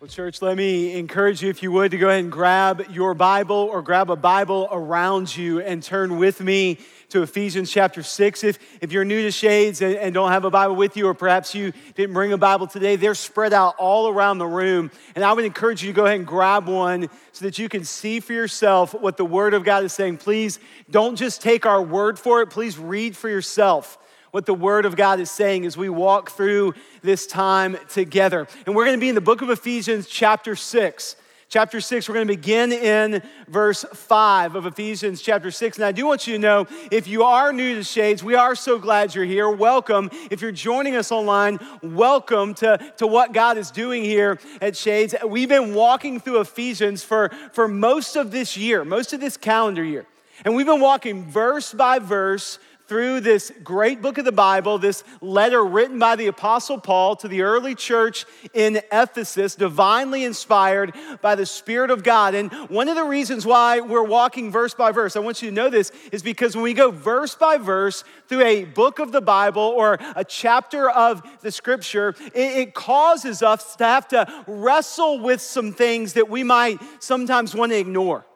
Well, church, let me encourage you, if you would, to go ahead and grab your Bible or grab a Bible around you and turn with me to Ephesians chapter 6. If, if you're new to Shades and, and don't have a Bible with you, or perhaps you didn't bring a Bible today, they're spread out all around the room. And I would encourage you to go ahead and grab one so that you can see for yourself what the Word of God is saying. Please don't just take our word for it, please read for yourself what the Word of God is saying as we walk through this time together. And we're going to be in the book of Ephesians, chapter 6. Chapter 6, we're going to begin in verse 5 of Ephesians chapter 6. And I do want you to know if you are new to Shades, we are so glad you're here. Welcome. If you're joining us online, welcome to, to what God is doing here at Shades. We've been walking through Ephesians for, for most of this year, most of this calendar year. And we've been walking verse by verse through this great book of the Bible, this letter written by the Apostle Paul to the early church in Ephesus, divinely inspired by the Spirit of God. And one of the reasons why we're walking verse by verse, I want you to know this, is because when we go verse by verse through a book of the Bible or a chapter of the scripture, it, causes us to have to wrestle with some things that we might sometimes want to ignore.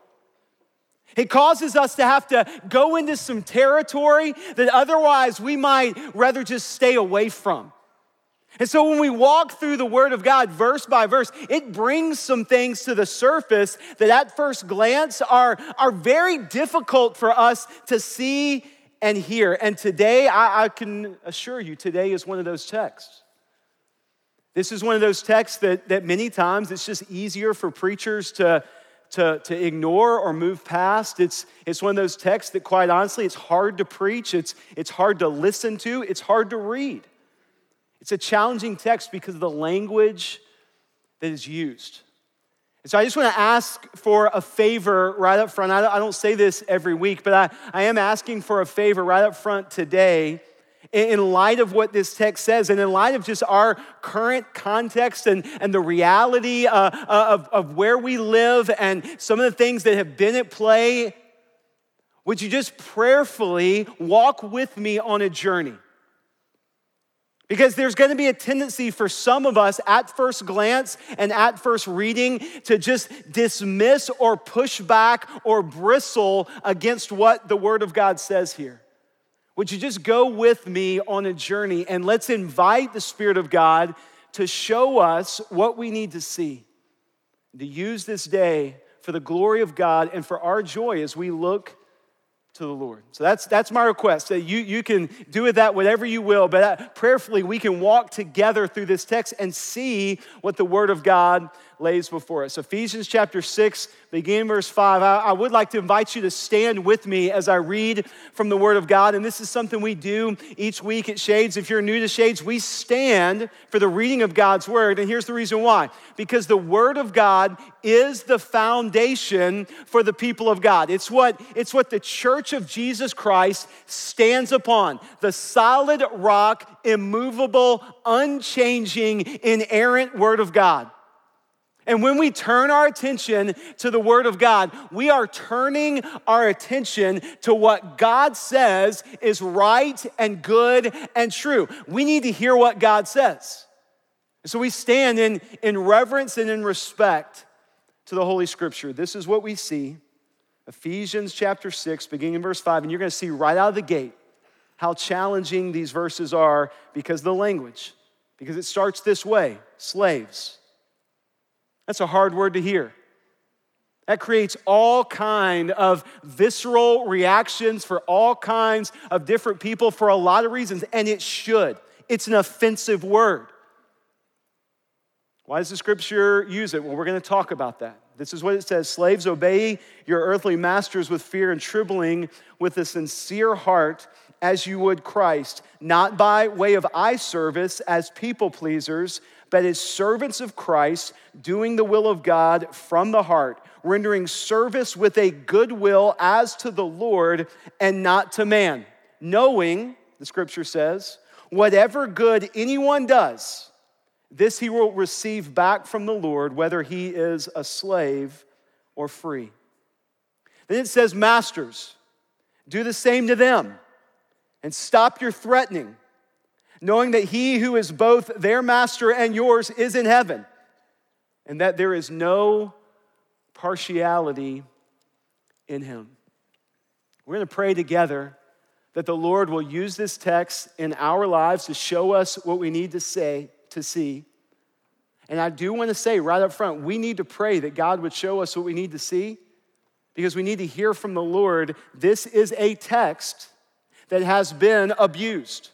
It causes us to have to go into some territory that otherwise we might rather just stay away from. And so when we walk through the Word of God verse by verse, it brings some things to the surface that at first glance are, are very difficult for us to see and hear. And today, I, I can assure you, today is one of those texts. This is one of those texts that, that many times it's just easier for preachers to to, to ignore or move past. It's, it's one of those texts that, quite honestly, it's hard to preach, it's, it's hard to listen to, it's hard to read. It's a challenging text because of the language that is used. And so I just want to ask for a favor right up front. I don't say this every week, but I, I am asking for a favor right up front today in light of what this text says and in light of just our current context and, and the reality uh, uh, of, of where we live and some of the things that have been at play, would you just prayerfully walk with me on a journey? Because there's going to be a tendency for some of us at first glance and at first reading to just dismiss or push back or bristle against what the Word of God says here. Would you just go with me on a journey and let's invite the Spirit of God to show us what we need to see, to use this day for the glory of God and for our joy as we look to the Lord. So that's, that's my request. That you, you can do with that whatever you will, but uh, prayerfully we can walk together through this text and see what the Word of God lays before us. Ephesians chapter 6, beginning verse 5. I, I, would like to invite you to stand with me as I read from the Word of God. And this is something we do each week at Shades. If you're new to Shades, we stand for the reading of God's Word. And here's the reason why because the Word of God is the foundation for the people of God. It's what, it's what the church of Jesus Christ stands upon the solid rock, immovable, unchanging, inerrant Word of God. And when we turn our attention to the Word of God, we are turning our attention to what God says is right and good and true. We need to hear what God says. So we stand in, in reverence and in respect to the Holy Scripture. This is what we see Ephesians chapter 6, beginning in verse 5. And you're going to see right out of the gate how challenging these verses are because the language. Because it starts this way slaves that's a hard word to hear. That creates all kind of visceral reactions for all kinds of different people for a lot of reasons, and it should. It's an offensive word. Why does the scripture use it? Well, we're going to talk about that. This is what it says Slaves, obey your earthly masters with fear and trembling, with a sincere heart, as you would Christ, not by way of eye service as people pleasers but as servants of Christ, doing the will of God from the heart, rendering service with a good will as to the Lord and not to man, knowing, the scripture says, whatever good anyone does, this he will receive back from the Lord, whether he is a slave or free. Then it says, Masters, do the same to them and stop your threatening knowing that he who is both their master and yours is in heaven. and that there is no partiality in him. We're going to pray together that the Lord will use this text in our lives to show us what we need to say, to see. And I do want to say right up front, we need to pray that God would show us what we need to see because we need to hear from the Lord. This is a text that has been abused.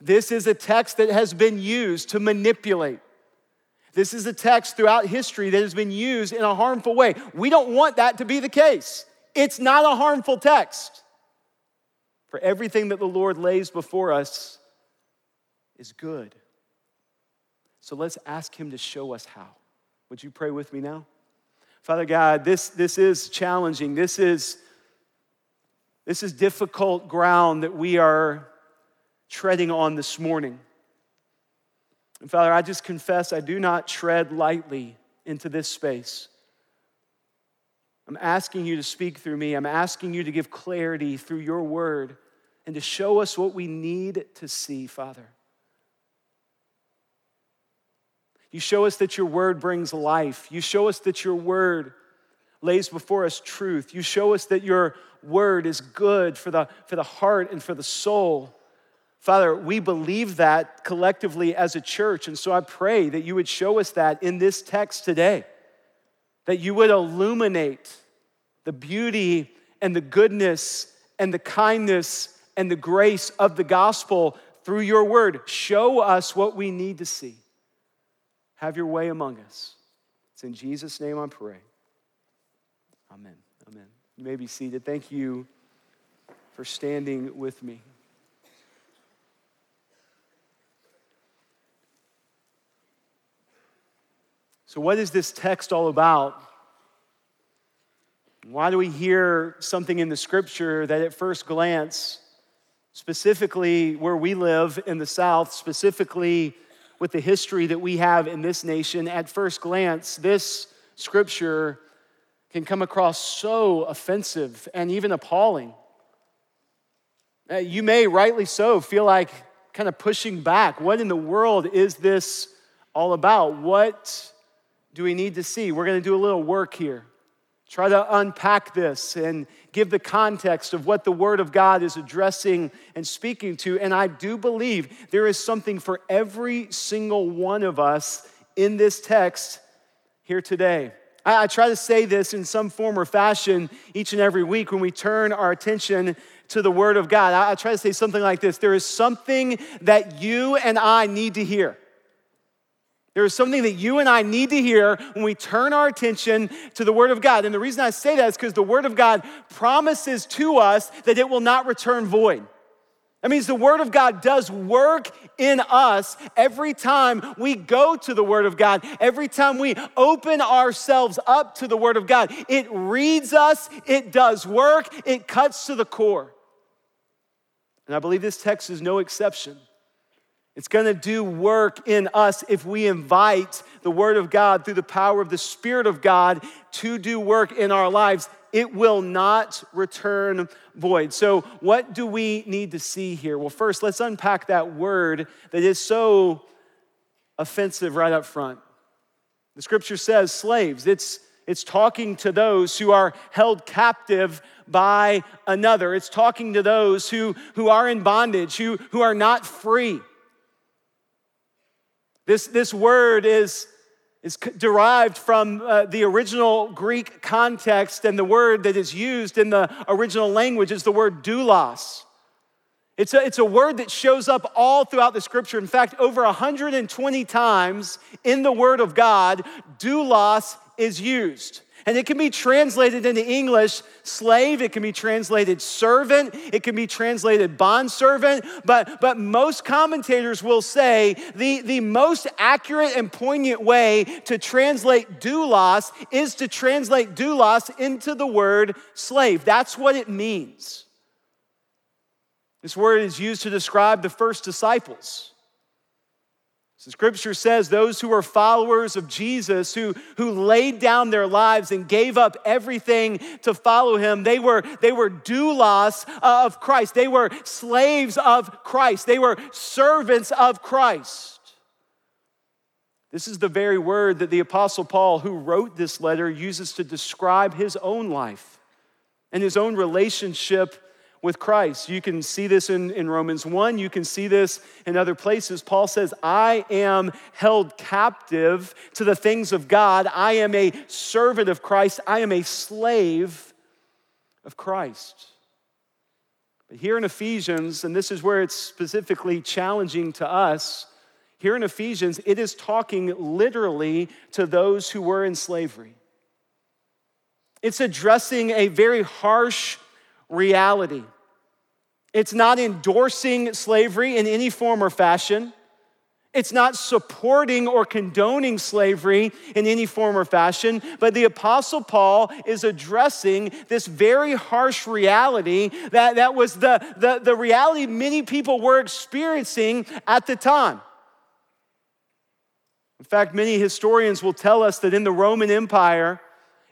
This is a text that has been used to manipulate. This is a text throughout history that has been used in a harmful way. We don't want that to be the case. It's not a harmful text. For everything that the Lord lays before us is good. So let's ask Him to show us how. Would you pray with me now? Father God, this, this is challenging. This is, this is difficult ground that we are treading on this morning. And Father, I just confess I do not tread lightly into this space. I'm asking you to speak through me. I'm asking you to give clarity through your word and to show us what we need to see, Father. You show us that your word brings life. You show us that your word lays before us truth. You show us that your word is good for the, for the heart and for the soul. Father, we believe that collectively as a church. And so I pray that you would show us that in this text today, that you would illuminate the beauty and the goodness and the kindness and the grace of the gospel through your word. Show us what we need to see. Have your way among us. It's in Jesus' name I pray. Amen. Amen. You may be seated. Thank you for standing with me. So, what is this text all about? Why do we hear something in the scripture that at first glance, specifically where we live in the South, specifically with the history that we have in this nation, at first glance, this scripture can come across so offensive and even appalling. Uh, you may rightly so feel like kind of pushing back. What in the world is this all about? What do we need to see? We're going to do a little work here try to unpack this and give the context of what the Word of God is addressing and speaking to. And I do believe there is something for every single one of us in this text here today. I, I try to say this in some form or fashion each and every week when we turn our attention to the Word of God. I, I try to say something like this There is something that you and I need to hear. There is something that you and I need to hear when we turn our attention to the Word of God. And the reason I say that is because the Word of God promises to us that it will not return void. That means the Word of God does work in us every time we go to the Word of God, every time we open ourselves up to the Word of God. It reads us, it does work, it cuts to the core. And I believe this text is no exception. It's going to do work in us if we invite the Word of God through the power of the Spirit of God to do work in our lives. It will not return void. So, what do we need to see here? Well, first, let's unpack that word that is so offensive right up front. The scripture says slaves. It's, it's talking to those who are held captive by another. It's talking to those who, who are in bondage, who, who are not free. This, this word is, is derived from uh, the original Greek context, and the word that is used in the original language is the word doulos. It's a, it's a word that shows up all throughout the scripture. In fact, over 120 times in the word of God, doulos is used. And it can be translated into English slave, it can be translated servant, it can be translated bondservant, but, but most commentators will say the, the most accurate and poignant way to translate doulos is to translate doulos into the word slave. That's what it means. This word is used to describe the first disciples. So scripture says those who are followers of Jesus, who, who laid down their lives and gave up everything to follow him, they were, they were doulos of Christ. They were slaves of Christ. They were servants of Christ. This is the very word that the Apostle Paul, who wrote this letter, uses to describe his own life and his own relationship with Christ. You can see this in, in Romans 1, you can see this in other places. Paul says, I am held captive to the things of God, I am a servant of Christ, I am a slave of Christ. But here in Ephesians, and this is where it's specifically challenging to us, here in Ephesians, it is talking literally to those who were in slavery. It's addressing a very harsh reality. It's not endorsing slavery in any form or fashion. It's not supporting or condoning slavery in any form or fashion, but the Apostle Paul is addressing this very harsh reality that, that was the, the, the reality many people were experiencing at the time. In fact, many historians will tell us that in the Roman Empire,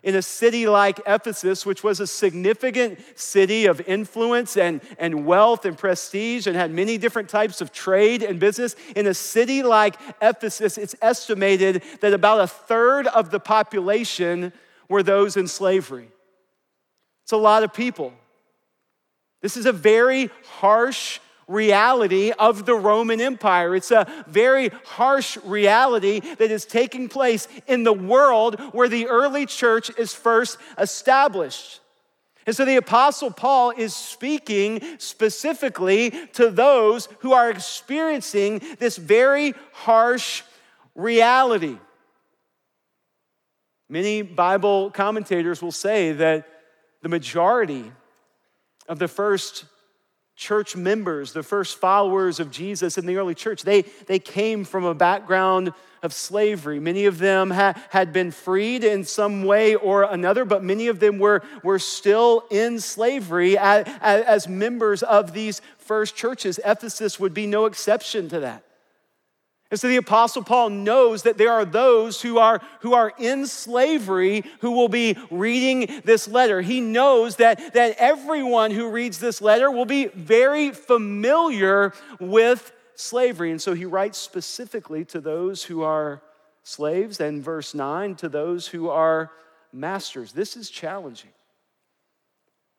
in a city like Ephesus, which was a significant city of influence and, and wealth and prestige and had many different types of trade and business, in a city like Ephesus, it's estimated that about a third of the population were those in slavery. It's a lot of people. This is a very harsh reality of the Roman Empire. It's a very harsh reality that is taking place in the world where the early church is first established. And so the Apostle Paul is speaking specifically to those who are experiencing this very harsh reality. Many Bible commentators will say that the majority of the first church members, the first followers of Jesus in the early church, they, they came from a background of slavery. Many of them ha- had been freed in some way or another, but many of them were, were still in slavery as, as members of these first churches. Ephesus would be no exception to that. And so the apostle Paul knows that there are those who are who are in slavery who will be reading this letter. He knows that that everyone who reads this letter will be very familiar with slavery. And so he writes specifically to those who are slaves and verse 9 to those who are masters. This is challenging.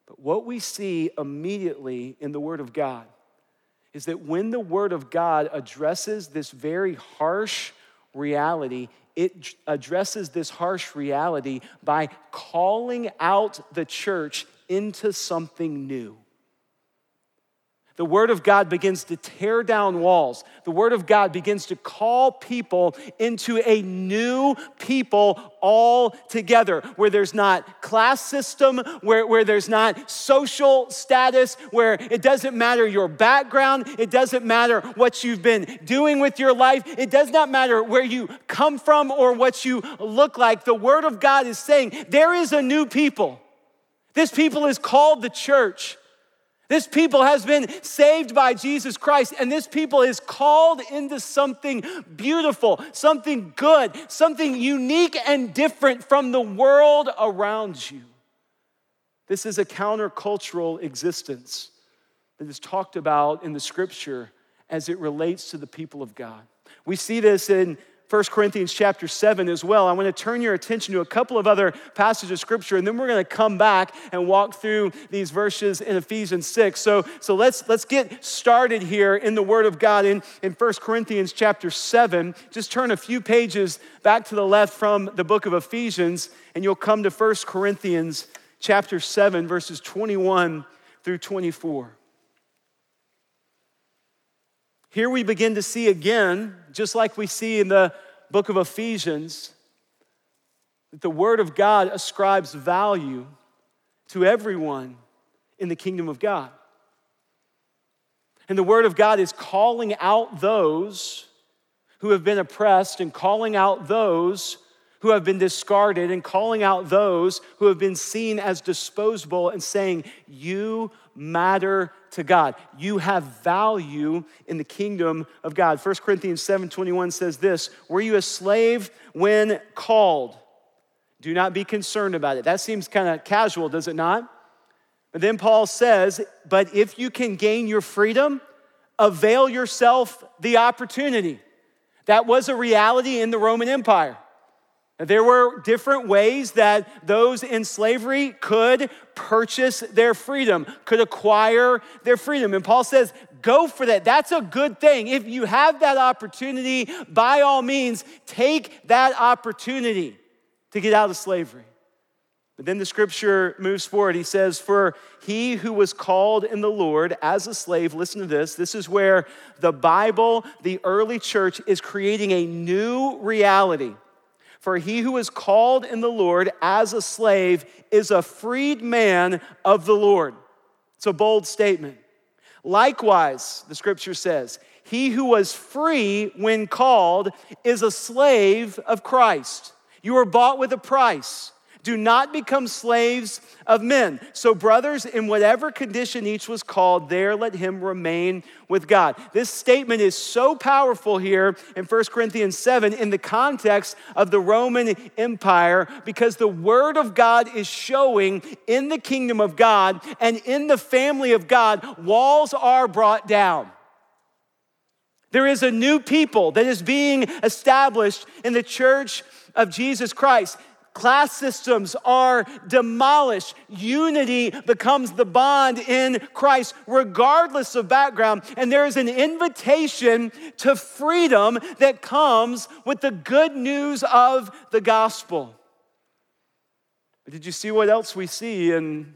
But what we see immediately in the word of God is that when the Word of God addresses this very harsh reality, it addresses this harsh reality by calling out the church into something new the Word of God begins to tear down walls. The Word of God begins to call people into a new people all together, where there's not class system, where, where there's not social status, where it doesn't matter your background, it doesn't matter what you've been doing with your life, it does not matter where you come from or what you look like. The Word of God is saying there is a new people. This people is called the church. This people has been saved by Jesus Christ, and this people is called into something beautiful, something good, something unique and different from the world around you. This is a countercultural existence that is talked about in the scripture as it relates to the people of God. We see this in 1 Corinthians chapter 7 as well. I want to turn your attention to a couple of other passages of scripture, and then we're going to come back and walk through these verses in Ephesians 6. So, so let's, let's get started here in the Word of God in, in 1 Corinthians chapter 7. Just turn a few pages back to the left from the book of Ephesians, and you'll come to 1 Corinthians chapter 7, verses 21 through 24. Here we begin to see again, just like we see in the book of Ephesians, that the Word of God ascribes value to everyone in the kingdom of God. And the Word of God is calling out those who have been oppressed and calling out those who have been discarded and calling out those who have been seen as disposable and saying, You matter to God. You have value in the kingdom of God. 1 Corinthians 7:21 says this, "Were you a slave when called? Do not be concerned about it." That seems kind of casual, does it not? But then Paul says, "But if you can gain your freedom, avail yourself the opportunity." That was a reality in the Roman Empire. There were different ways that those in slavery could purchase their freedom, could acquire their freedom. And Paul says, go for that. That's a good thing. If you have that opportunity, by all means, take that opportunity to get out of slavery. But then the scripture moves forward. He says, For he who was called in the Lord as a slave, listen to this. This is where the Bible, the early church, is creating a new reality. For he who is called in the Lord as a slave is a freed man of the Lord. It's a bold statement. Likewise, the scripture says, he who was free when called is a slave of Christ. You were bought with a price. Do not become slaves of men. So, brothers, in whatever condition each was called, there let him remain with God. This statement is so powerful here in 1 Corinthians 7 in the context of the Roman Empire because the Word of God is showing in the kingdom of God and in the family of God, walls are brought down. There is a new people that is being established in the church of Jesus Christ. Class systems are demolished. Unity becomes the bond in Christ, regardless of background. And there is an invitation to freedom that comes with the good news of the gospel. But did you see what else we see in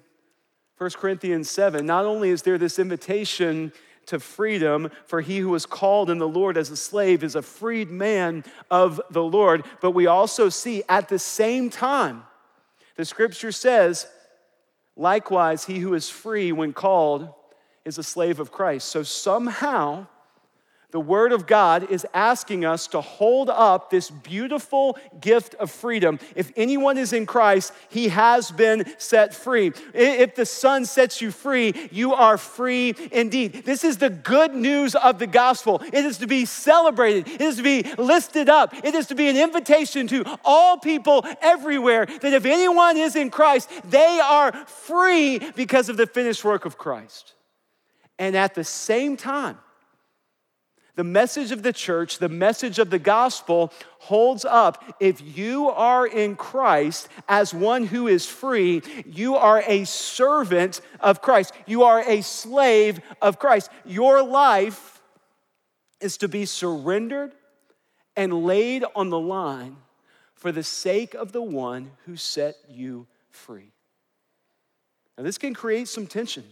1 Corinthians 7? Not only is there this invitation to freedom, for he who was called in the Lord as a slave is a freed man of the Lord. But we also see at the same time, the scripture says, likewise, he who is free when called is a slave of Christ. So somehow, the Word of God is asking us to hold up this beautiful gift of freedom. If anyone is in Christ, he has been set free. If the Son sets you free, you are free indeed. This is the good news of the gospel. It is to be celebrated, it is to be listed up, it is to be an invitation to all people everywhere that if anyone is in Christ, they are free because of the finished work of Christ. And at the same time, the message of the church, the message of the gospel holds up. If you are in Christ as one who is free, you are a servant of Christ. You are a slave of Christ. Your life is to be surrendered and laid on the line for the sake of the one who set you free. Now, this can create some tension,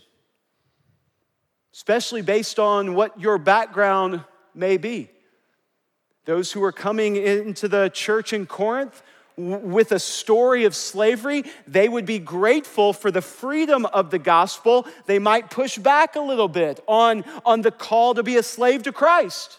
especially based on what your background may be. Those who are coming into the church in Corinth with a story of slavery, they would be grateful for the freedom of the gospel. They might push back a little bit on, on the call to be a slave to Christ.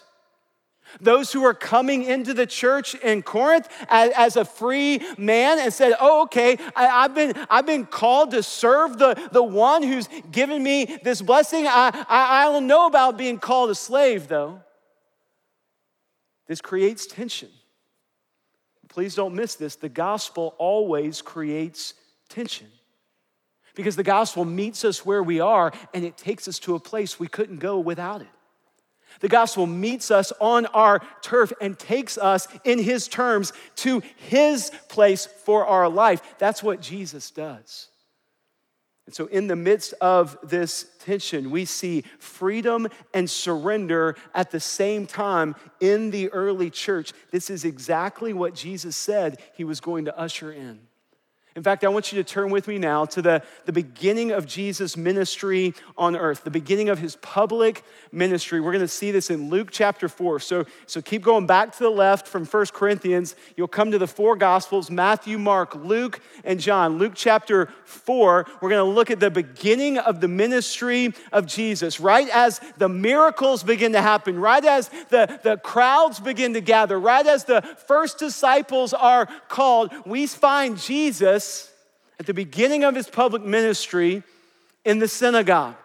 Those who are coming into the church in Corinth as, as a free man and said, Oh, okay, I, have been, I've been called to serve the, the one who's given me this blessing. I, I, I don't know about being called a slave, though. This creates tension. Please don't miss this. The gospel always creates tension because the gospel meets us where we are and it takes us to a place we couldn't go without it. The gospel meets us on our turf and takes us in his terms to his place for our life. That's what Jesus does. And so, in the midst of this tension, we see freedom and surrender at the same time in the early church. This is exactly what Jesus said he was going to usher in. In fact, I want you to turn with me now to the, the beginning of Jesus' ministry on earth, the beginning of his public ministry. We're going to see this in Luke chapter 4. So, so keep going back to the left from 1 Corinthians. You'll come to the four Gospels Matthew, Mark, Luke, and John. Luke chapter 4, we're going to look at the beginning of the ministry of Jesus, right as the miracles begin to happen, right as the, the crowds begin to gather, right as the first disciples are called. We find Jesus at the beginning of his public ministry in the synagogue.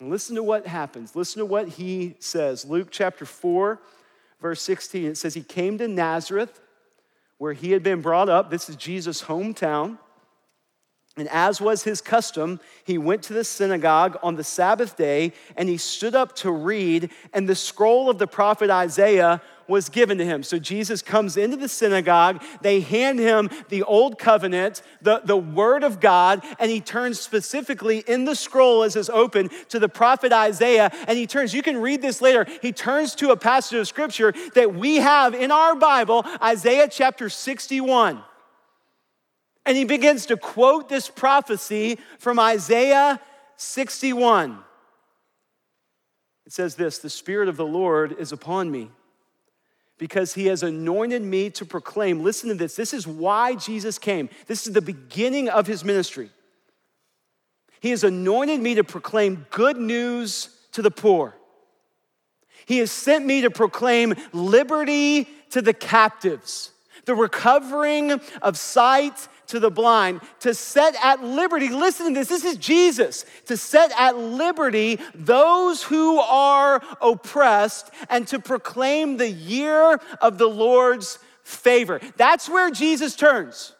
And listen to what happens. Listen to what he says. Luke chapter 4, verse 16. It says, He came to Nazareth, where he had been brought up. This is Jesus' hometown. And as was his custom, he went to the synagogue on the Sabbath day and he stood up to read, and the scroll of the prophet Isaiah was given to him. So Jesus comes into the synagogue, they hand him the old covenant, the, the word of God, and he turns specifically in the scroll as is open to the prophet Isaiah. And he turns, you can read this later, he turns to a passage of scripture that we have in our Bible, Isaiah chapter 61. And he begins to quote this prophecy from Isaiah 61. It says this The Spirit of the Lord is upon me because he has anointed me to proclaim. Listen to this. This is why Jesus came. This is the beginning of his ministry. He has anointed me to proclaim good news to the poor. He has sent me to proclaim liberty to the captives, the recovering of sight to the blind, to set at liberty, listen to this, this is Jesus, to set at liberty those who are oppressed and to proclaim the year of the Lord's favor. That's where Jesus turns.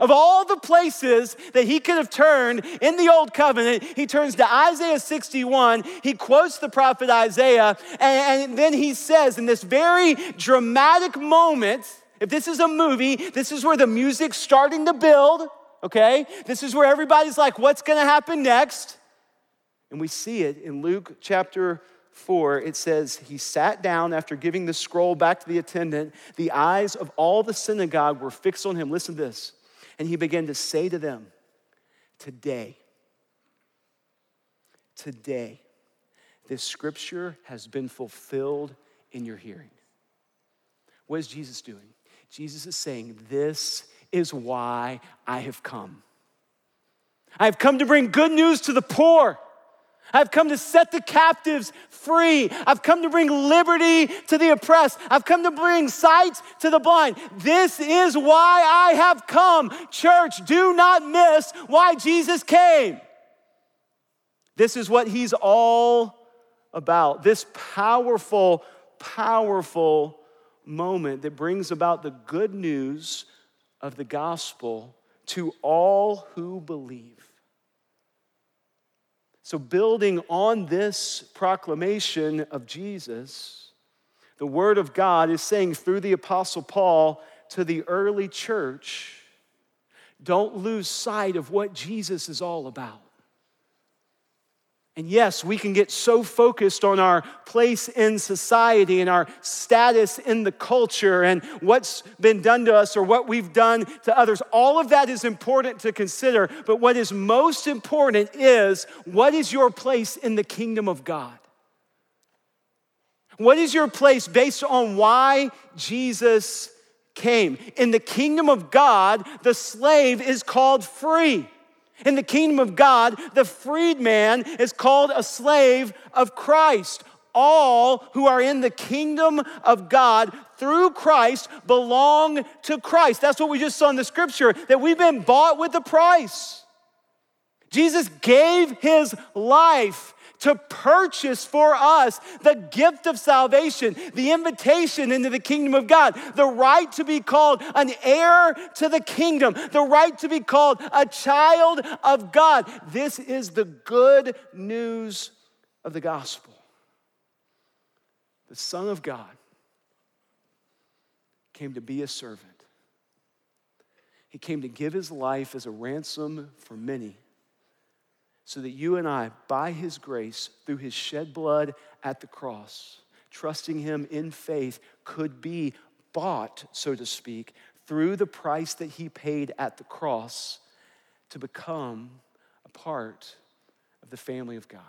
Of all the places that he could have turned in the Old Covenant, he turns to Isaiah 61. He quotes the prophet Isaiah, and, and then he says, in this very dramatic moment, if this is a movie, this is where the music's starting to build, okay? This is where everybody's like, what's gonna happen next? And we see it in Luke chapter 4. It says, He sat down after giving the scroll back to the attendant. The eyes of all the synagogue were fixed on him. Listen to this. And he began to say to them, Today, today, this scripture has been fulfilled in your hearing. What is Jesus doing? Jesus is saying, This is why I have come. I have come to bring good news to the poor. I've come to set the captives free. I've come to bring liberty to the oppressed. I've come to bring sight to the blind. This is why I have come. Church, do not miss why Jesus came. This is what he's all about. This powerful, powerful moment that brings about the good news of the gospel to all who believe. So, building on this proclamation of Jesus, the Word of God is saying through the Apostle Paul to the early church don't lose sight of what Jesus is all about. And yes, we can get so focused on our place in society and our status in the culture and what's been done to us or what we've done to others. All of that is important to consider. But what is most important is what is your place in the kingdom of God? What is your place based on why Jesus came? In the kingdom of God, the slave is called free. In the kingdom of God, the freedman is called a slave of Christ. All who are in the kingdom of God through Christ belong to Christ. That's what we just saw in the scripture, that we've been bought with a price. Jesus gave his life to purchase for us the gift of salvation, the invitation into the kingdom of God, the right to be called an heir to the kingdom, the right to be called a child of God. This is the good news of the gospel. The Son of God came to be a servant. He came to give his life as a ransom for many so that you and I, by His grace, through His shed blood at the cross, trusting Him in faith, could be bought, so to speak, through the price that He paid at the cross to become a part of the family of God.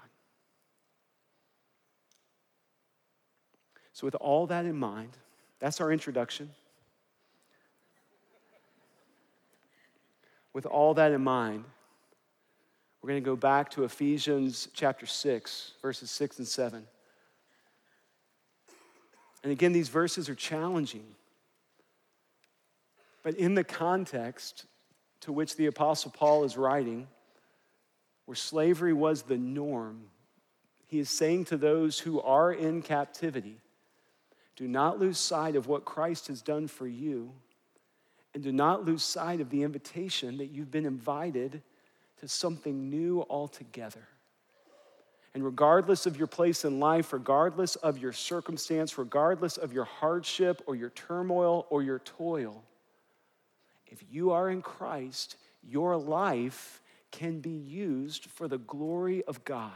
So, with all that in mind, that's our introduction. With all that in mind, we're going to go back to Ephesians chapter 6, verses 6 and 7. And again, these verses are challenging. But in the context to which the Apostle Paul is writing, where slavery was the norm, he is saying to those who are in captivity, do not lose sight of what Christ has done for you, and do not lose sight of the invitation that you've been invited to something new altogether. And regardless of your place in life, regardless of your circumstance, regardless of your hardship or your turmoil or your toil, if you are in Christ, your life can be used for the glory of God.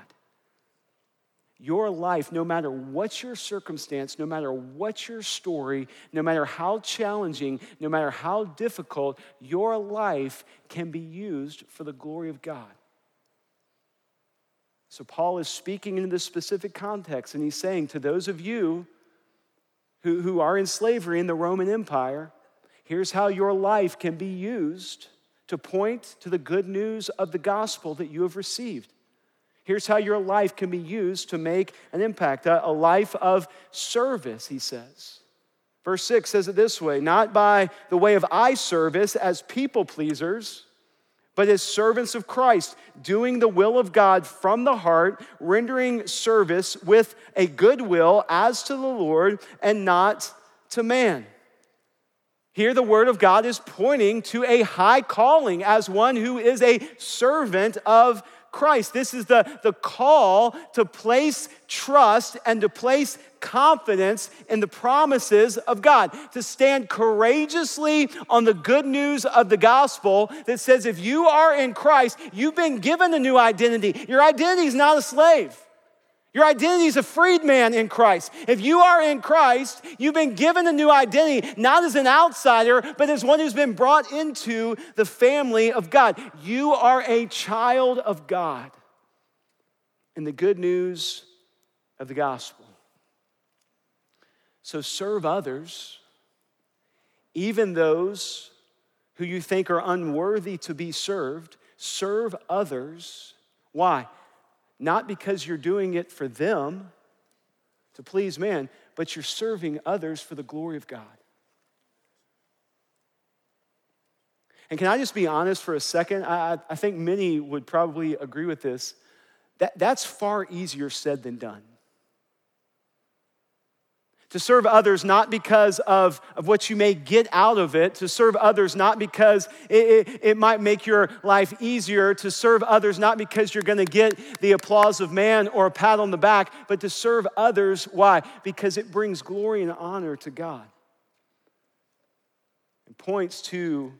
Your life, no matter what your circumstance, no matter what your story, no matter how challenging, no matter how difficult, your life can be used for the glory of God. So, Paul is speaking in this specific context, and he's saying to those of you who, who are in slavery in the Roman Empire, here's how your life can be used to point to the good news of the gospel that you have received. Here's how your life can be used to make an impact a, life of service, he says. Verse 6 says it this way not by the way of eye service as people pleasers but as servants of Christ, doing the will of God from the heart, rendering service with a good will as to the Lord and not to man. Here, the word of God is pointing to a high calling as one who is a servant of Christ. This is the, the call to place trust and to place confidence in the promises of God, to stand courageously on the good news of the gospel that says if you are in Christ, you've been given a new identity. Your identity is not a slave. Your identity is a freedman in Christ. If you are in Christ, you've been given a new identity, not as an outsider, but as one who's been brought into the family of God. You are a child of God. And the good news of the gospel. So serve others, even those who you think are unworthy to be served. Serve others. Why? Not because you're doing it for them to please man, but you're serving others for the glory of God. And can I just be honest for a second? I, I think many would probably agree with this. That, that's far easier said than done to serve others not because of, of what you may get out of it, to serve others not because it, it, it might make your life easier, to serve others not because you're gonna get the applause of man or a pat on the back, but to serve others, why? Because it brings glory and honor to God. It points to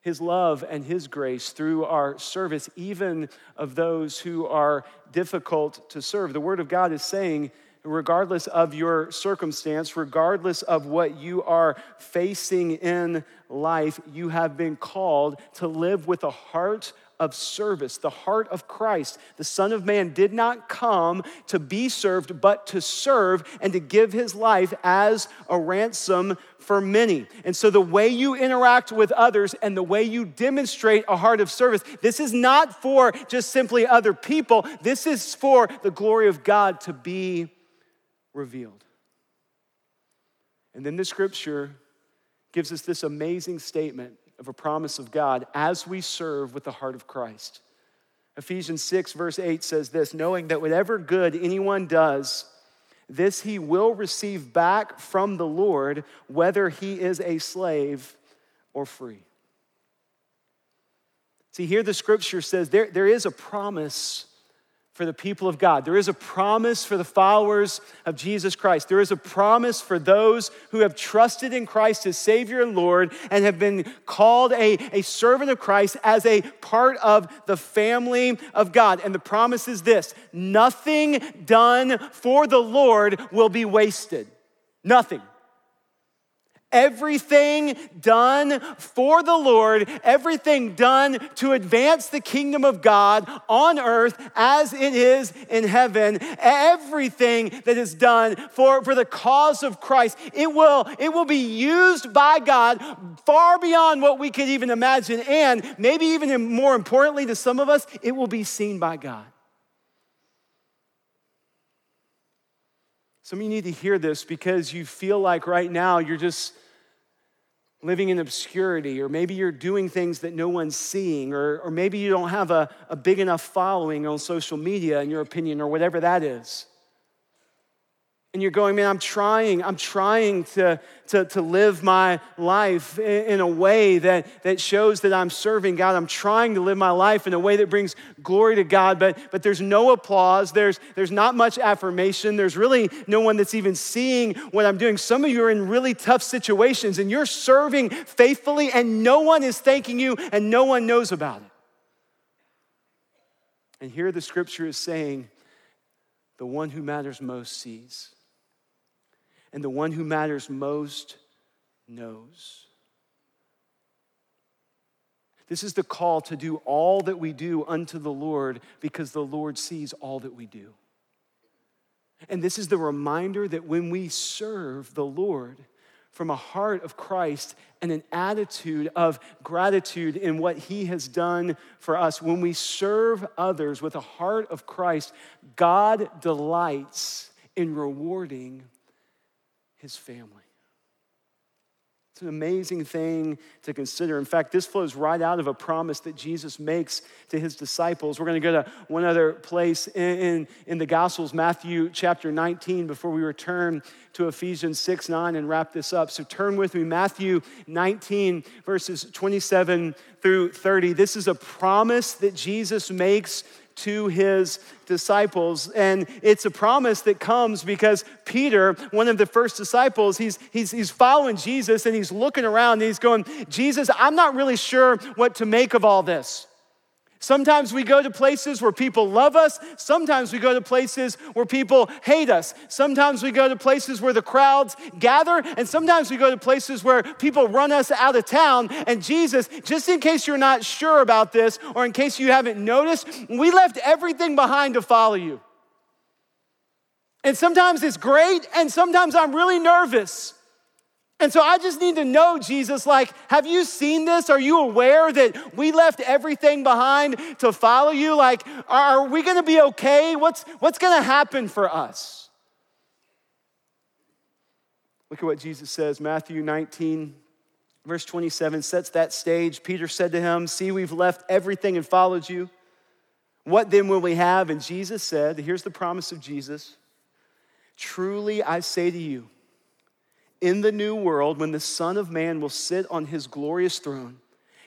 his love and his grace through our service, even of those who are difficult to serve. The word of God is saying, regardless of your circumstance, regardless of what you are facing in life, you have been called to live with a heart of service, the heart of Christ. The Son of Man did not come to be served, but to serve and to give his life as a ransom for many. And so, the way you interact with others and the way you demonstrate a heart of service, this is not for just simply other people, this is for the glory of God to be revealed. And then the scripture gives us this amazing statement of a promise of God as we serve with the heart of Christ. Ephesians 6, verse 8 says this knowing that whatever good anyone does, this he will receive back from the Lord, whether he is a slave or free. See, here the scripture says there, there is a promise for the people of God. There is a promise for the followers of Jesus Christ. There is a promise for those who have trusted in Christ as Savior and Lord and have been called a, a servant of Christ as a part of the family of God. And the promise is this nothing done for the Lord will be wasted. Nothing. Everything done for the Lord, everything done to advance the kingdom of God on earth as it is in heaven, everything that is done for, for the cause of Christ, it will, it will be used by God far beyond what we could even imagine. And maybe even more importantly to some of us, it will be seen by God. Some of you need to hear this because you feel like right now you're just living in obscurity, or maybe you're doing things that no one's seeing, or, or maybe you don't have a, a big enough following on social media, in your opinion, or whatever that is. And you're going, man, I'm trying, I'm trying to, to, to live my life in, a way that, that shows that I'm serving God. I'm trying to live my life in a way that brings glory to God, but, but there's no applause. There's, there's not much affirmation. There's really no one that's even seeing what I'm doing. Some of you are in really tough situations and you're serving faithfully, and no one is thanking you and no one knows about it. And here the scripture is saying, the one who matters most sees and the one who matters most knows. This is the call to do all that we do unto the Lord because the Lord sees all that we do. And this is the reminder that when we serve the Lord from a heart of Christ and an attitude of gratitude in what He has done for us, when we serve others with a heart of Christ, God delights in rewarding his family. It's an amazing thing to consider. In fact, this flows right out of a promise that Jesus makes to his disciples. We're going to go to one other place in, in, in, the Gospels, Matthew chapter 19, before we return to Ephesians 6 9 and wrap this up. So turn with me, Matthew 19, verses 27 through 30. This is a promise that Jesus makes to his disciples. And it's a promise that comes because Peter, one of the first disciples, he's, he's, he's following Jesus and he's looking around and he's going, Jesus, I'm not really sure what to make of all this. Sometimes we go to places where people love us. Sometimes we go to places where people hate us. Sometimes we go to places where the crowds gather. And sometimes we go to places where people run us out of town. And Jesus, just in case you're not sure about this or in case you haven't noticed, we left everything behind to follow you. And sometimes it's great, and sometimes I'm really nervous. And so I just need to know, Jesus, like, have you seen this? Are you aware that we left everything behind to follow you? Like, are we gonna be okay? What's, what's gonna happen for us? Look at what Jesus says, Matthew 19, verse 27 sets that stage. Peter said to him, See, we've left everything and followed you. What then will we have? And Jesus said, Here's the promise of Jesus Truly I say to you, in the new world, when the Son of Man will sit on his glorious throne,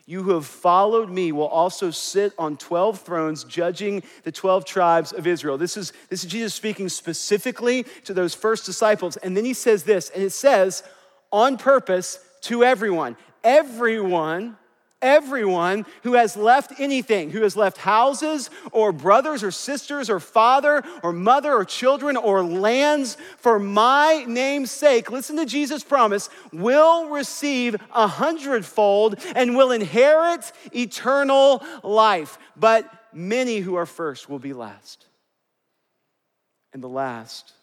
you who have followed me will also sit on 12 thrones, judging the 12 tribes of Israel. This is, this is Jesus speaking specifically to those first disciples. And then he says this, and it says, on purpose to everyone. Everyone Everyone who has left anything, who has left houses or brothers or sisters or father or mother or children or lands for my name's sake, listen to Jesus' promise, will receive a hundredfold and will inherit eternal life. But many who are first will be last, and the last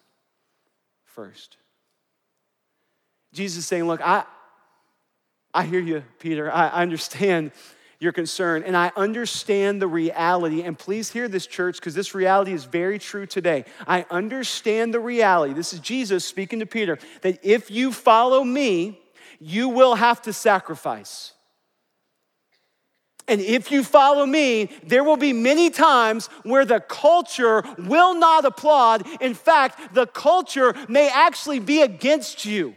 first. Jesus is saying, Look, I, I hear you, Peter. I understand your concern and I understand the reality. And please hear this, church, because this reality is very true today. I understand the reality. This is Jesus speaking to Peter that if you follow me, you will have to sacrifice. And if you follow me, there will be many times where the culture will not applaud. In fact, the culture may actually be against you.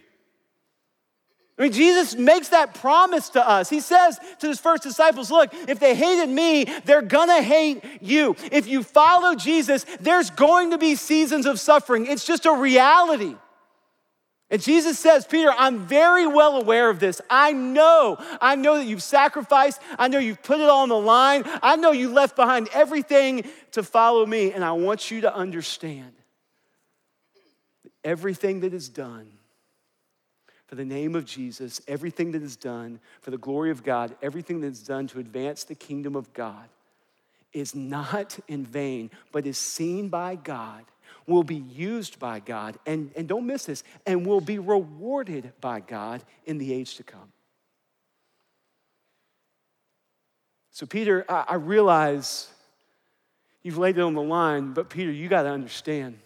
I mean, Jesus makes that promise to us. He says to his first disciples, Look, if they hated me, they're gonna hate you. If you follow Jesus, there's going to be seasons of suffering. It's just a reality. And Jesus says, Peter, I'm very well aware of this. I know, I know that you've sacrificed. I know you've put it all on the line. I know you left behind everything to follow me. And I want you to understand everything that is done for the name of Jesus, everything that is done for the glory of God, everything that is done to advance the kingdom of God is not in vain, but is seen by God, will be used by God, and, and don't miss this, and will be rewarded by God in the age to come. So, Peter, I, I realize you've laid it on the line, but Peter, you got to understand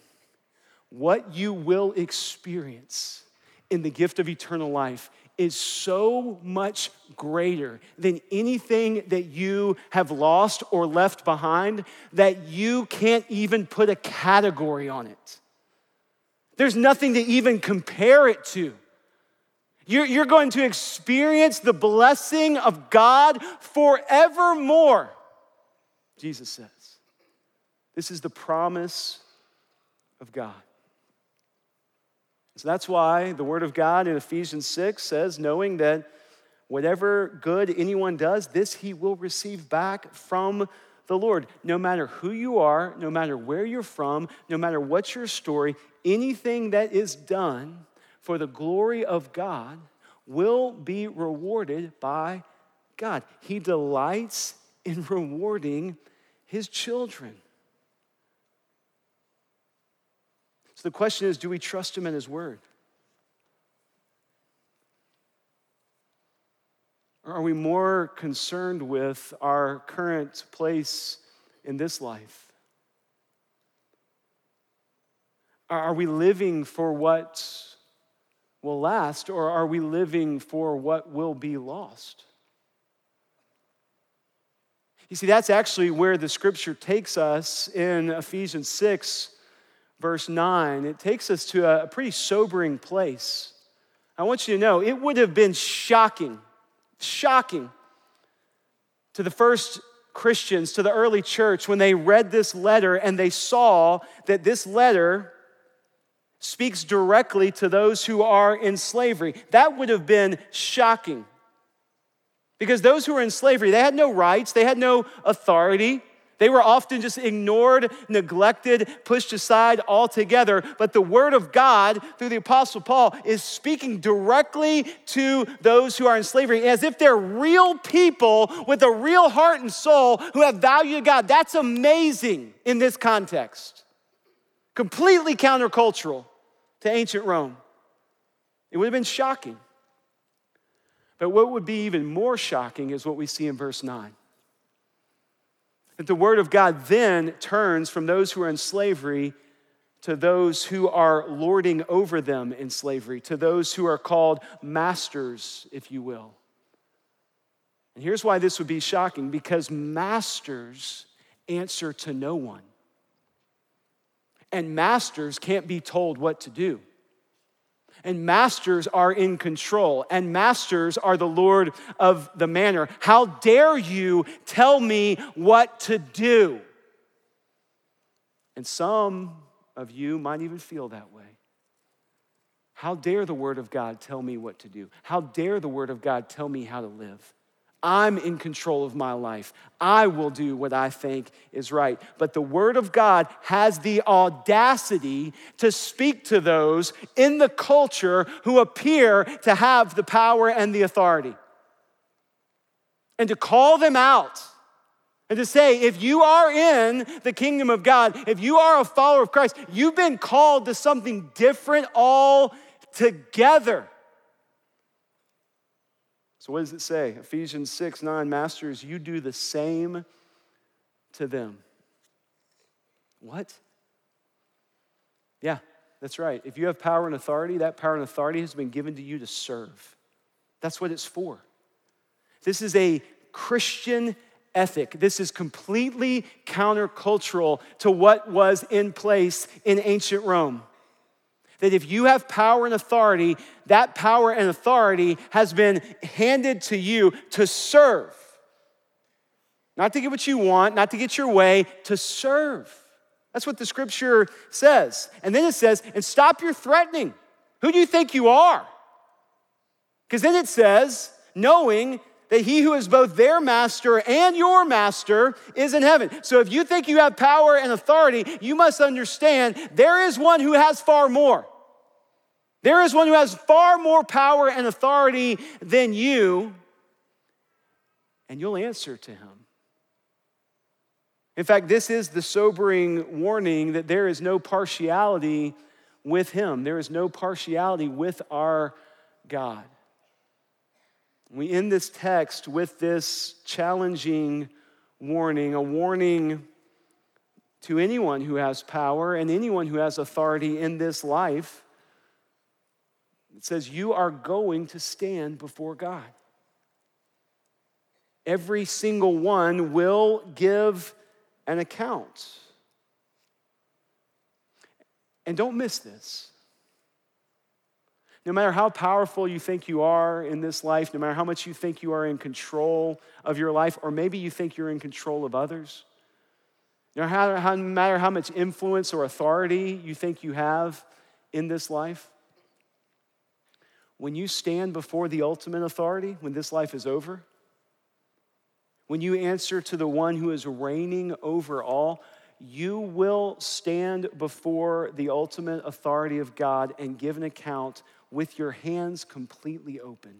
what you will experience in the gift of eternal life is so much greater than anything that you have lost or left behind that you can't even put a category on it. There's nothing to even compare it to. You're, you're going to experience the blessing of God forevermore, Jesus says. This is the promise of God. So that's why the Word of God in Ephesians 6 says, knowing that whatever good anyone does, this he will receive back from the Lord. No matter who you are, no matter where you're from, no matter what your story, anything that is done for the glory of God will be rewarded by God. He delights in rewarding his children. The question is do we trust him and his word? Or are we more concerned with our current place in this life? Are we living for what will last, or are we living for what will be lost? You see, that's actually where the scripture takes us in Ephesians 6, verse 9. It takes us to a pretty sobering place. I want you to know it would have been shocking, shocking to the first Christians, to the early church, when they read this letter and they saw that this letter speaks directly to those who are in slavery. That would have been shocking. Because those who were in slavery, they had no rights, they had no authority. They were often just ignored, neglected, pushed aside altogether. But the Word of God, through the Apostle Paul, is speaking directly to those who are in slavery as if they're real people with a real heart and soul who have value to God. That's amazing in this context. Completely countercultural to ancient Rome. It would have been shocking. But what would be even more shocking is what we see in verse 9. That the word of God then turns from those who are in slavery to those who are lording over them in slavery, to those who are called masters, if you will. And here's why this would be shocking because masters answer to no one and masters can't be told what to do. And masters are in control, and masters are the Lord of the manor. How dare you tell me what to do? And some of you might even feel that way. How dare the Word of God tell me what to do? How dare the Word of God tell me how to live? I'm in control of my life. I will do what I think is right. But the Word of God has the audacity to speak to those in the culture who appear to have the power and the authority. And to call them out and to say, if you are in the kingdom of God, if you are a follower of Christ, you've been called to something different altogether. So, what does it say? Ephesians 6 9, Masters, you do the same to them. What? Yeah, that's right. If you have power and authority, that power and authority has been given to you to serve. That's what it's for. This is a Christian ethic. This is completely countercultural to what was in place in ancient Rome that if you have power and authority, that power and authority has been handed to you to serve. Not to get what you want, not to get your way, to serve. That's what the scripture says. And then it says, and stop your threatening. Who do you think you are? Because then it says, knowing that he who is both their master and your master is in heaven. So if you think you have power and authority, you must understand there is one who has far more. There is one who has far more power and authority than you, and you'll answer to him. In fact, this is the sobering warning that there is no partiality with him. There is no partiality with our God. We end this text with this challenging warning, a warning to anyone who has power and anyone who has authority in this life. It says, You are going to stand before God. Every single one will give an account. And don't miss this. No matter how powerful you think you are in this life, no matter how much you think you are in control of your life, or maybe you think you're in control of others, no matter how, much influence or authority you think you have in this life, when you stand before the ultimate authority, when this life is over, when you answer to the one who is reigning over all, you will stand before the ultimate authority of God and give an account with your hands completely open.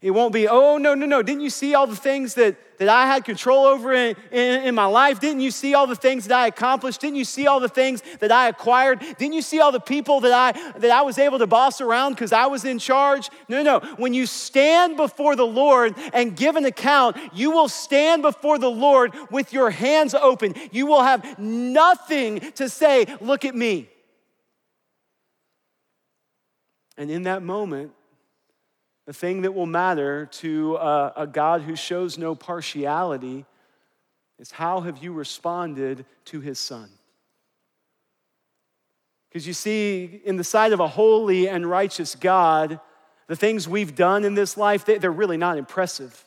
It won't be, oh, no, no, no. Didn't you see all the things that, that I had control over in, in, in, my life? Didn't you see all the things that I accomplished? Didn't you see all the things that I acquired? Didn't you see all the people that I, that I was able to boss around because I was in charge? No, no. When you stand before the Lord and give an account, you will stand before the Lord with your hands open. You will have nothing to say, look at me. And in that moment, the thing that will matter to a, a God who shows no partiality is how have you responded to his son? Because you see, in the sight of a holy and righteous God, the things we've done in this life, they, are really not impressive.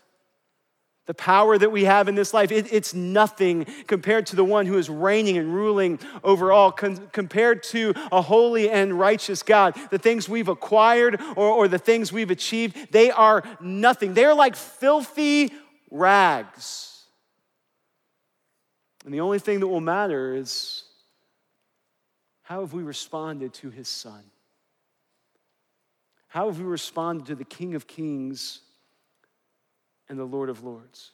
The power that we have in this life, it, it's nothing compared to the one who is reigning and ruling over all, con- compared to a holy and righteous God. The things we've acquired or, or the things we've achieved, they are nothing. They're like filthy rags. And the only thing that will matter is how have we responded to his son? How have we responded to the King of Kings? And the Lord of Lords.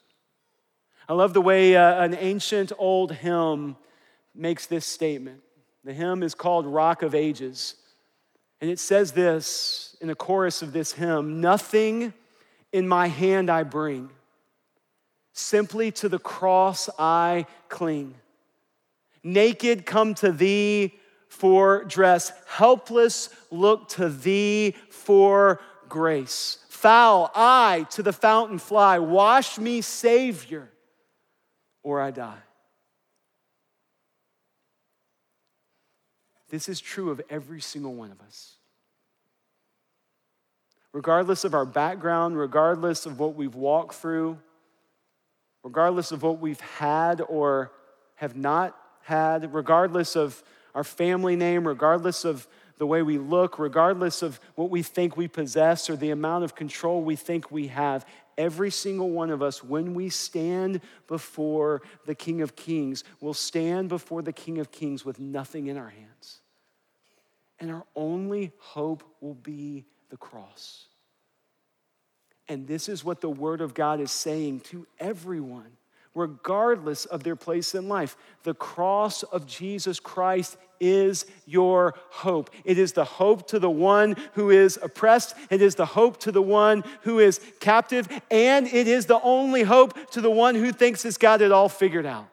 I love the way uh, an ancient old hymn makes this statement. The hymn is called Rock of Ages. And it says this in the chorus of this hymn Nothing in my hand I bring, simply to the cross I cling. Naked come to thee for dress, helpless look to thee for grace. Foul, I to the fountain fly. Wash me, Savior, or I die. This is true of every single one of us. Regardless of our background, regardless of what we've walked through, regardless of what we've had or have not had, regardless of our family name, regardless of the way we look, regardless of what we think we possess or the amount of control we think we have. Every single one of us, when we stand before the King of Kings, will stand before the King of Kings with nothing in our hands. And our only hope will be the cross. And this is what the Word of God is saying to everyone regardless of their place in life. The cross of Jesus Christ is your hope. It is the hope to the one who is oppressed, it is the hope to the one who is captive, and it is the only hope to the one who thinks he's got it all figured out.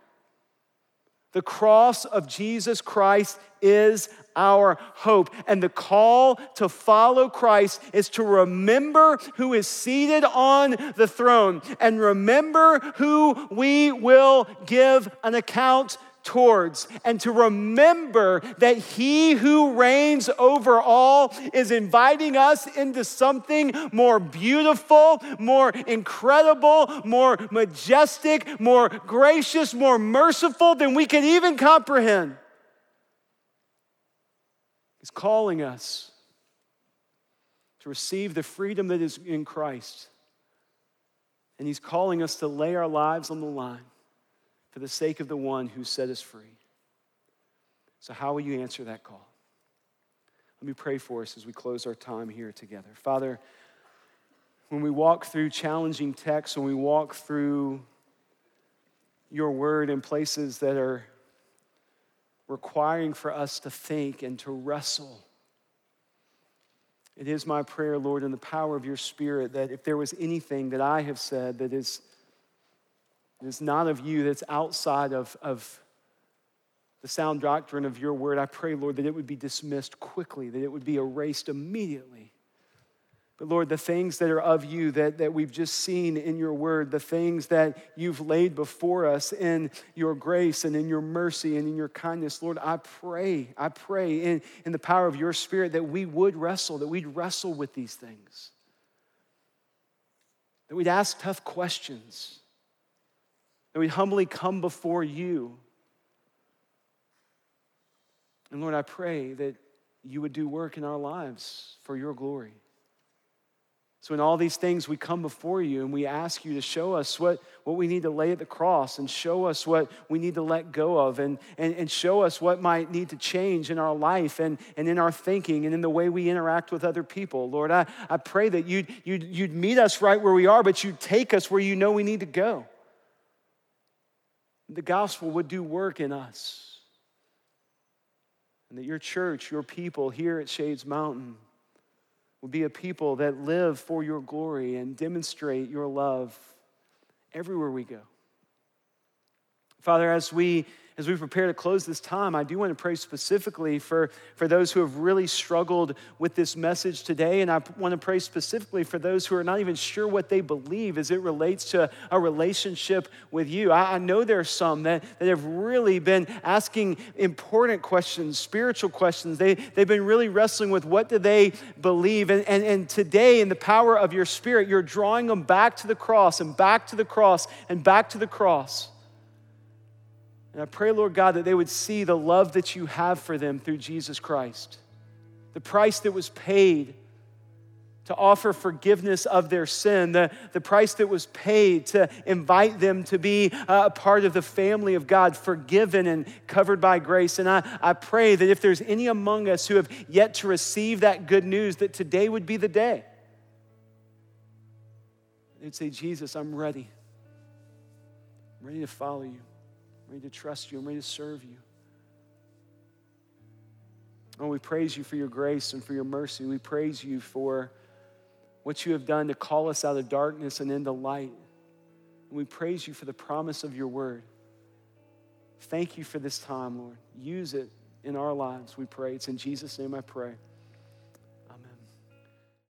The cross of Jesus Christ is our hope. And the call to follow Christ is to remember who is seated on the throne and remember who we will give an account towards and to remember that he who reigns over all is inviting us into something more beautiful, more incredible, more majestic, more gracious, more merciful than we can even comprehend. He's calling us to receive the freedom that is in Christ. And He's calling us to lay our lives on the line for the sake of the one who set us free. So, how will you answer that call? Let me pray for us as we close our time here together. Father, when we walk through challenging texts, when we walk through your word in places that are requiring for us to think and to wrestle, it is my prayer, Lord, in the power of your Spirit, that if there was anything that I have said that is is not of you, that's outside of, of the sound doctrine of your word, I pray, Lord, that it would be dismissed quickly, that it would be erased immediately. But Lord, the things that are of you that, that we've just seen in your word, the things that you've laid before us in your grace and in your mercy and in your kindness, Lord, I pray, I pray in, in the power of your spirit that we would wrestle, that we'd wrestle with these things, that we'd ask tough questions, that we'd humbly come before you. And Lord, I pray that you would do work in our lives for your glory. So, in all these things, we come before you and we ask you to show us what, what we need to lay at the cross and show us what we need to let go of and, and, and show us what might need to change in our life and, and in our thinking and in the way we interact with other people. Lord, I, I pray that you'd, you'd, you'd meet us right where we are, but you'd take us where you know we need to go. The gospel would do work in us. And that your church, your people here at Shades Mountain, be a people that live for your glory and demonstrate your love everywhere we go. Father, as we as we prepare to close this time, I do want to pray specifically for, for those who have really struggled with this message today. And I want to pray specifically for those who are not even sure what they believe as it relates to a relationship with you. I, I know there are some that, that have really been asking important questions, spiritual questions. They, they've been really wrestling with what do they believe. And, and, and today, in the power of your spirit, you're drawing them back to the cross and back to the cross and back to the cross. And I pray, Lord God, that they would see the love that you have for them through Jesus Christ, the price that was paid to offer forgiveness of their sin, the, the price that was paid to invite them to be uh, a part of the family of God, forgiven and covered by grace. And I, I pray that if there's any among us who have yet to receive that good news, that today would be the day. They'd say, Jesus, I'm ready. I'm ready to follow you. I'm ready to trust you. I'm ready to serve you. Oh, we praise you for your grace and for your mercy. We praise you for what you have done to call us out of darkness and into light. And we praise you for the promise of your word. Thank you for this time, Lord. Use it in our lives, we pray. It's in Jesus' name I pray.